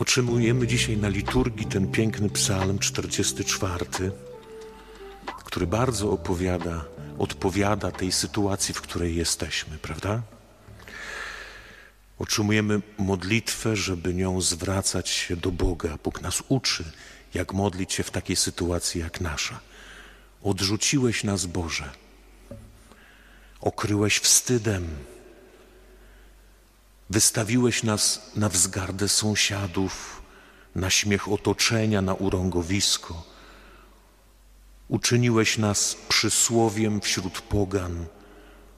Otrzymujemy dzisiaj na liturgii ten piękny psalm 44, który bardzo opowiada, odpowiada tej sytuacji, w której jesteśmy, prawda? Otrzymujemy modlitwę, żeby nią zwracać się do Boga. Bóg nas uczy, jak modlić się w takiej sytuacji jak nasza. Odrzuciłeś nas, Boże. Okryłeś wstydem. Wystawiłeś nas na wzgardę sąsiadów, na śmiech otoczenia, na urągowisko. Uczyniłeś nas przysłowiem wśród pogan,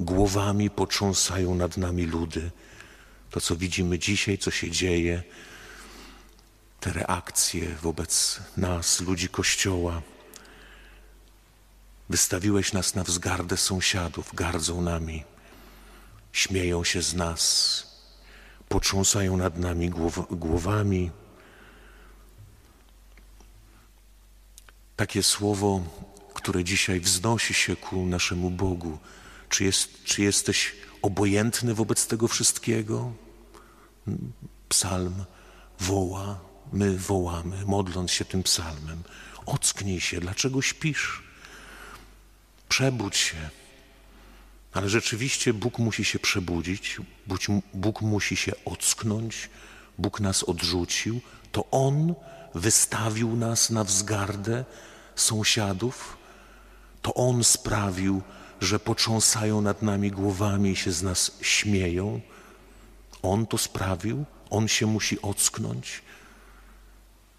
głowami potrząsają nad nami ludy. To, co widzimy dzisiaj, co się dzieje, te reakcje wobec nas, ludzi Kościoła. Wystawiłeś nas na wzgardę sąsiadów, gardzą nami, śmieją się z nas, potrząsają nad nami głow głowami. Takie słowo, które dzisiaj wznosi się ku naszemu Bogu. Czy, jest, czy jesteś obojętny wobec tego wszystkiego? Psalm woła, my wołamy, modląc się tym psalmem. Ocknij się, dlaczego śpisz? Przebudź się. Ale rzeczywiście Bóg musi się przebudzić, Bóg, musi się ocknąć, Bóg nas odrzucił, to On wystawił nas na wzgardę sąsiadów, to On sprawił, że potrząsają nad nami głowami i się z nas śmieją. On to sprawił, On się musi ocknąć.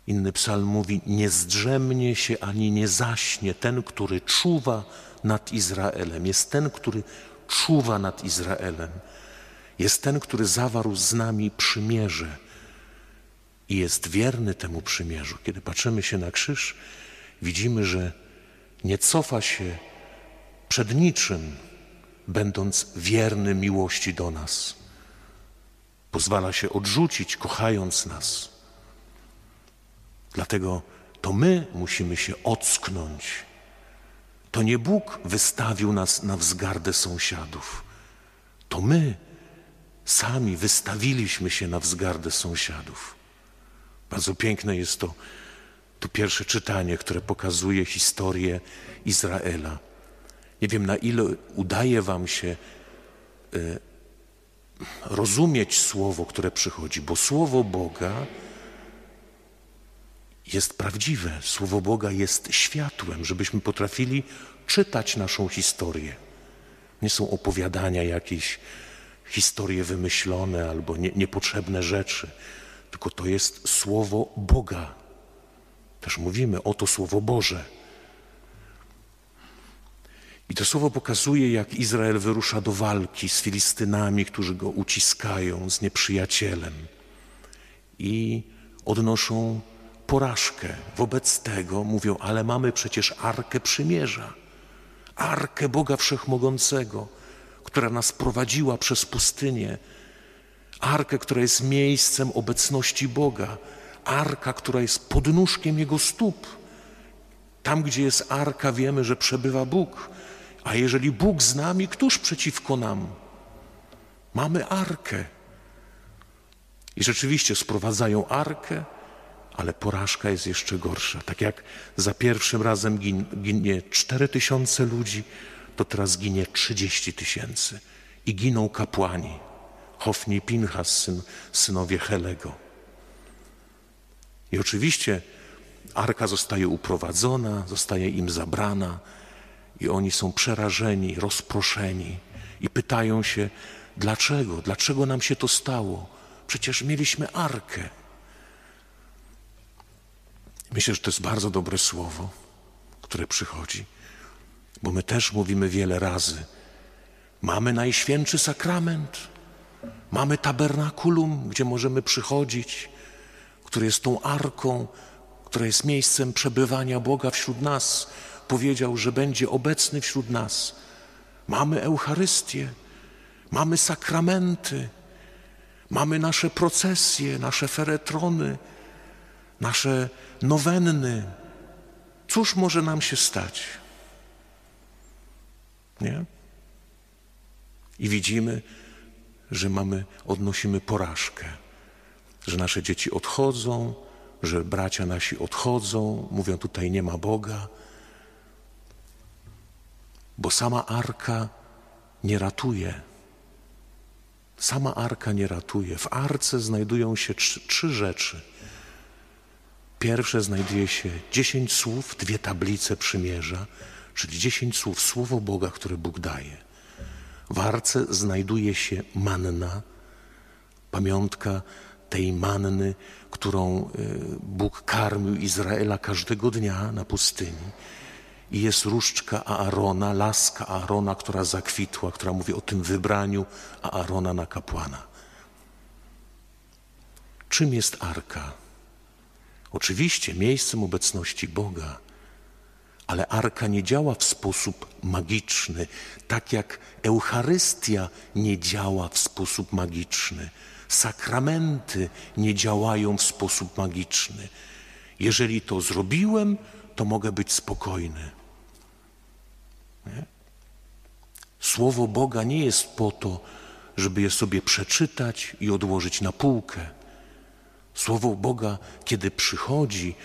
Inny psalm mówi: Nie zdrzemnie się ani nie zaśnie ten, który czuwa nad Izraelem. Jest ten, który czuwa nad Izraelem. Jest ten, który zawarł z nami przymierze i jest wierny temu przymierzu. Kiedy patrzymy się na krzyż, widzimy, że nie cofa się przed niczym, będąc wierny miłości do nas. Pozwala się odrzucić, kochając nas. Dlatego to my musimy się ocknąć. To nie Bóg wystawił nas na wzgardę sąsiadów. To my sami wystawiliśmy się na wzgardę sąsiadów. Bardzo piękne jest to, to pierwsze czytanie, które pokazuje historię Izraela. Nie wiem, na ile udaje Wam się y, rozumieć słowo, które przychodzi, bo słowo Boga jest prawdziwe. Słowo Boga jest światłem, żebyśmy potrafili czytać naszą historię. Nie są opowiadania jakieś, historie wymyślone albo nie, niepotrzebne rzeczy, tylko to jest Słowo Boga. Też mówimy o to Słowo Boże. I to słowo pokazuje, jak Izrael wyrusza do walki z Filistynami, którzy go uciskają, z nieprzyjacielem. I odnoszą porażkę. Wobec tego mówią, ale mamy przecież Arkę Przymierza, Arkę Boga Wszechmogącego, która nas prowadziła przez pustynię, Arkę, która jest miejscem obecności Boga, Arka, która jest podnóżkiem Jego stóp. Tam, gdzie jest Arka, wiemy, że przebywa Bóg. A jeżeli Bóg z nami, któż przeciwko nam? Mamy Arkę. I rzeczywiście sprowadzają Arkę, ale porażka jest jeszcze gorsza. Tak jak za pierwszym razem gin, ginie 4 tysiące ludzi, to teraz ginie 30 tysięcy. I giną kapłani. Hofni i Pinchas, syn, synowie Helego. I oczywiście arka zostaje uprowadzona, zostaje im zabrana i oni są przerażeni, rozproszeni i pytają się, dlaczego, dlaczego nam się to stało? Przecież mieliśmy arkę. Myślę, że to jest bardzo dobre słowo, które przychodzi, bo my też mówimy wiele razy. Mamy najświętszy sakrament, mamy tabernakulum, gdzie możemy przychodzić, który jest tą arką, która jest miejscem przebywania Boga wśród nas. Powiedział, że będzie obecny wśród nas. Mamy Eucharystię, mamy sakramenty, mamy nasze procesje, nasze feretrony nasze nowenny. Cóż może nam się stać? Nie? I widzimy, że mamy, odnosimy porażkę. że nasze dzieci odchodzą, że bracia nasi odchodzą, mówią tutaj nie ma Boga, bo sama arka nie ratuje. Sama arka nie ratuje. W arce znajdują się trzy, trzy rzeczy. Pierwsze znajduje się dziesięć słów, dwie tablice przymierza, czyli dziesięć słów, słowo Boga, które Bóg daje. W arce znajduje się manna, pamiątka tej manny, którą y, Bóg karmił Izraela każdego dnia na pustyni. I jest różdżka Aarona, laska Aarona, która zakwitła, która mówi o tym wybraniu Aarona na kapłana. Czym jest arka? Oczywiście miejscem obecności Boga, ale arka nie działa w sposób magiczny, tak jak Eucharystia nie działa w sposób magiczny. Sakramenty nie działają w sposób magiczny. Jeżeli to zrobiłem, to mogę być spokojny. Nie? Słowo Boga nie jest po to, żeby je sobie przeczytać i odłożyć na półkę. Słowo Boga, kiedy przychodzi,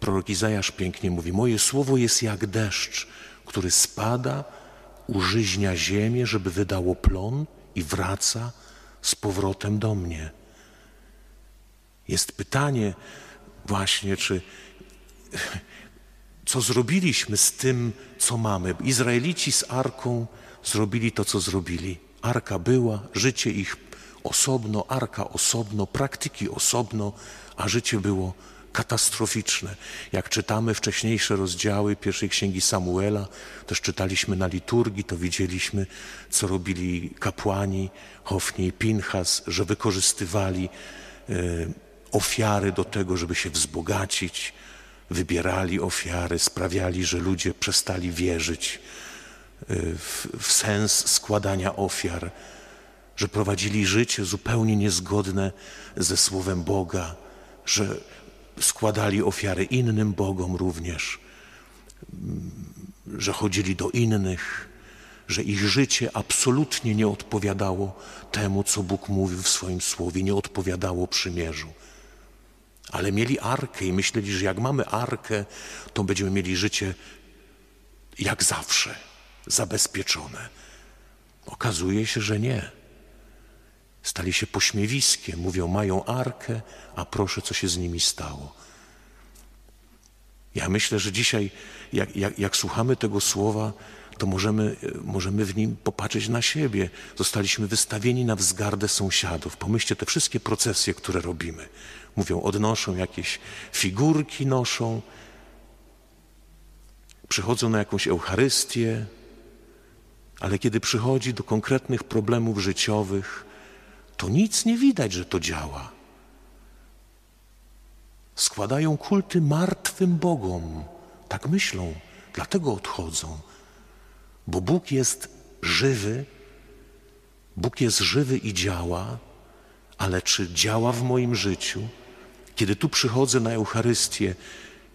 prorok Izajasz pięknie mówi: Moje słowo jest jak deszcz, który spada, użyźnia ziemię, żeby wydało plon i wraca z powrotem do mnie. Jest pytanie właśnie, czy co zrobiliśmy z tym, co mamy. Izraelici z arką zrobili to, co zrobili. Arka była, życie ich osobno, arka osobno, praktyki osobno, a życie było katastroficzne. Jak czytamy wcześniejsze rozdziały pierwszej księgi Samuela, też czytaliśmy na liturgii, to widzieliśmy, co robili kapłani Hofni i Pinchas, że wykorzystywali e, ofiary do tego, żeby się wzbogacić, wybierali ofiary, sprawiali, że ludzie przestali wierzyć e, w, w sens składania ofiar, że prowadzili życie zupełnie niezgodne ze Słowem Boga, że składali ofiary innym Bogom również, że chodzili do innych, że ich życie absolutnie nie odpowiadało temu, co Bóg mówił w swoim słowie, nie odpowiadało przymierzu. Ale mieli arkę i myśleli, że jak mamy arkę, to będziemy mieli życie jak zawsze, zabezpieczone. Okazuje się, że nie. Stali się pośmiewiskiem, mówią, mają arkę, a proszę, co się z nimi stało. Ja myślę, że dzisiaj, jak, jak, jak słuchamy tego słowa, to możemy, możemy w nim popatrzeć na siebie. Zostaliśmy wystawieni na wzgardę sąsiadów. Pomyślcie te wszystkie procesje, które robimy. Mówią, odnoszą jakieś figurki, noszą, przychodzą na jakąś Eucharystię, ale kiedy przychodzi do konkretnych problemów życiowych, to nic nie widać, że to działa. Składają kulty martwym Bogom. Tak myślą, dlatego odchodzą. Bo Bóg jest żywy, Bóg jest żywy i działa, ale czy działa w moim życiu? Kiedy tu przychodzę na Eucharystię,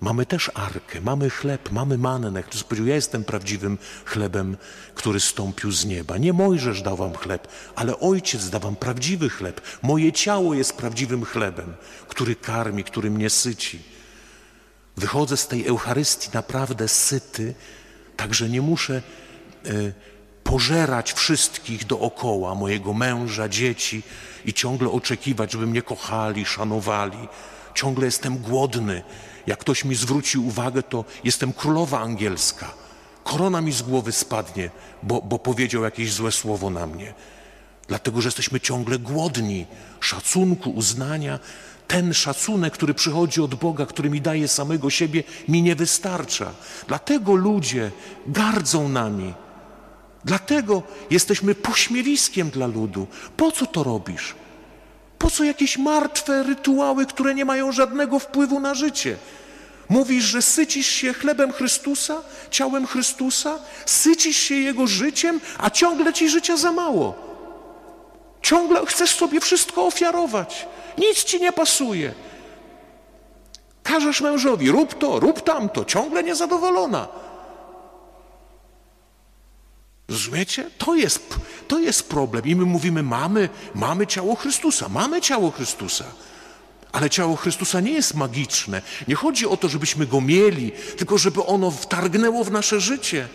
Mamy też arkę, mamy chleb, mamy mannę. Ktoś powiedział, ja jestem prawdziwym chlebem, który stąpił z nieba. Nie Mojżesz dał wam chleb, ale Ojciec da wam prawdziwy chleb. Moje ciało jest prawdziwym chlebem, który karmi, który mnie syci. Wychodzę z tej Eucharystii naprawdę syty, także nie muszę y, pożerać wszystkich dookoła, mojego męża, dzieci i ciągle oczekiwać, żeby mnie kochali, szanowali. Ciągle jestem głodny jak ktoś mi zwróci uwagę, to jestem królowa angielska. Korona mi z głowy spadnie, bo, bo powiedział jakieś złe słowo na mnie. Dlatego, że jesteśmy ciągle głodni szacunku, uznania. Ten szacunek, który przychodzi od Boga, który mi daje samego siebie, mi nie wystarcza. Dlatego ludzie gardzą nami. Dlatego jesteśmy pośmiewiskiem dla ludu. Po co to robisz? Po co jakieś martwe rytuały, które nie mają żadnego wpływu na życie? Mówisz, że sycisz się chlebem Chrystusa, ciałem Chrystusa, sycisz się Jego życiem, a ciągle ci życia za mało. Ciągle chcesz sobie wszystko ofiarować. Nic ci nie pasuje. Każesz mężowi, rób to, rób tamto, ciągle niezadowolona. Rozumiecie? To jest, to jest problem. I my mówimy, mamy, mamy ciało Chrystusa, mamy ciało Chrystusa. Ale ciało Chrystusa nie jest magiczne. Nie chodzi o to, żebyśmy go mieli, tylko żeby ono wtargnęło w nasze życie,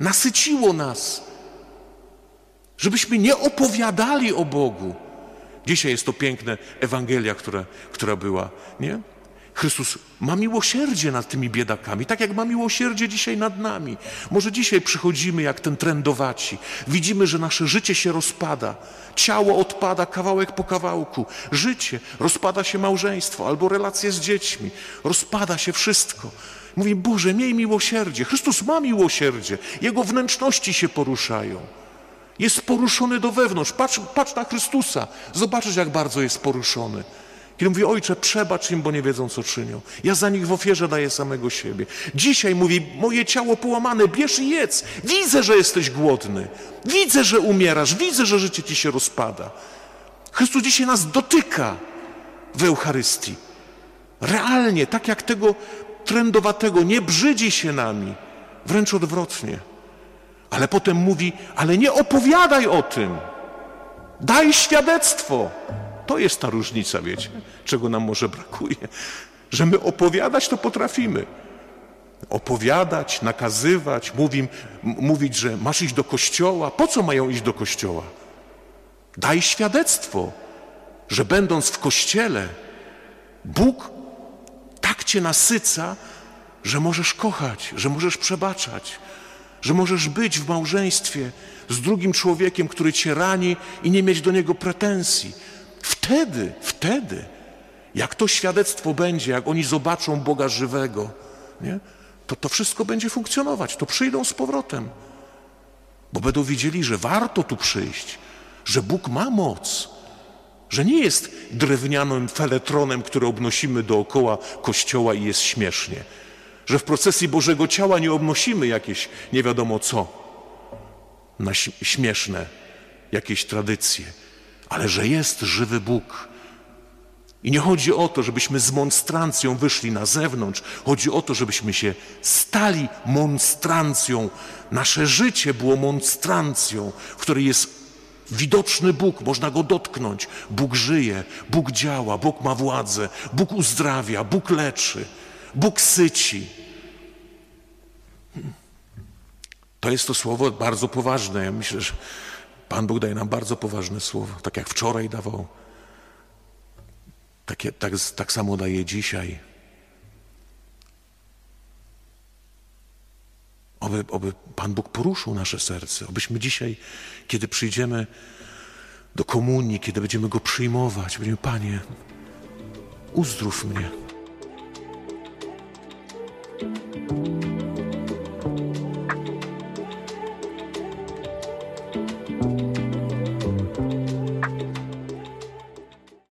nasyciło nas. Żebyśmy nie opowiadali o Bogu. Dzisiaj jest to piękne Ewangelia, która, która była, nie? Chrystus ma miłosierdzie nad tymi biedakami, tak jak ma miłosierdzie dzisiaj nad nami. Może dzisiaj przychodzimy jak ten trendowaci. Widzimy, że nasze życie się rozpada. Ciało odpada kawałek po kawałku. Życie, rozpada się małżeństwo albo relacje z dziećmi. Rozpada się wszystko. Mówi, Boże, miej miłosierdzie. Chrystus ma miłosierdzie. Jego wnętrzności się poruszają. Jest poruszony do wewnątrz. Patrz, patrz na Chrystusa. Zobaczysz, jak bardzo jest poruszony. Kiedy mówi, ojcze, przebacz im, bo nie wiedzą, co czynią. Ja za nich w ofierze daję samego siebie. Dzisiaj mówi, moje ciało połamane, bierz i jedz. Widzę, że jesteś głodny. Widzę, że umierasz. Widzę, że życie ci się rozpada. Chrystus dzisiaj nas dotyka w Eucharystii. Realnie, tak jak tego trendowatego, nie brzydzi się nami. Wręcz odwrotnie. Ale potem mówi, ale nie opowiadaj o tym. Daj świadectwo. To jest ta różnica, wiecie, czego nam może brakuje. Że my opowiadać to potrafimy. Opowiadać, nakazywać, mówim, mówić, że masz iść do kościoła. Po co mają iść do kościoła? Daj świadectwo, że będąc w kościele, Bóg tak cię nasyca, że możesz kochać, że możesz przebaczać, że możesz być w małżeństwie z drugim człowiekiem, który cię rani i nie mieć do niego pretensji. Wtedy, wtedy, jak to świadectwo będzie, jak oni zobaczą Boga żywego, nie? to to wszystko będzie funkcjonować, to przyjdą z powrotem. Bo będą widzieli, że warto tu przyjść, że Bóg ma moc, że nie jest drewnianym feletronem, który obnosimy dookoła kościoła i jest śmiesznie, że w procesji Bożego Ciała nie obnosimy jakieś nie wiadomo co, na śmieszne jakieś tradycje, ale że jest żywy Bóg. I nie chodzi o to, żebyśmy z monstrancją wyszli na zewnątrz. Chodzi o to, żebyśmy się stali monstrancją. Nasze życie było monstrancją, w której jest widoczny Bóg, można go dotknąć. Bóg żyje, Bóg działa, Bóg ma władzę, Bóg uzdrawia, Bóg leczy, Bóg syci. To jest to słowo bardzo poważne. Ja myślę, że Pan Bóg daje nam bardzo poważne słowo, tak jak wczoraj dawał, tak, tak, tak samo daje dzisiaj. Oby, oby Pan Bóg poruszył nasze serce, obyśmy dzisiaj, kiedy przyjdziemy do komunii, kiedy będziemy Go przyjmować, będziemy, Panie, uzdrów mnie.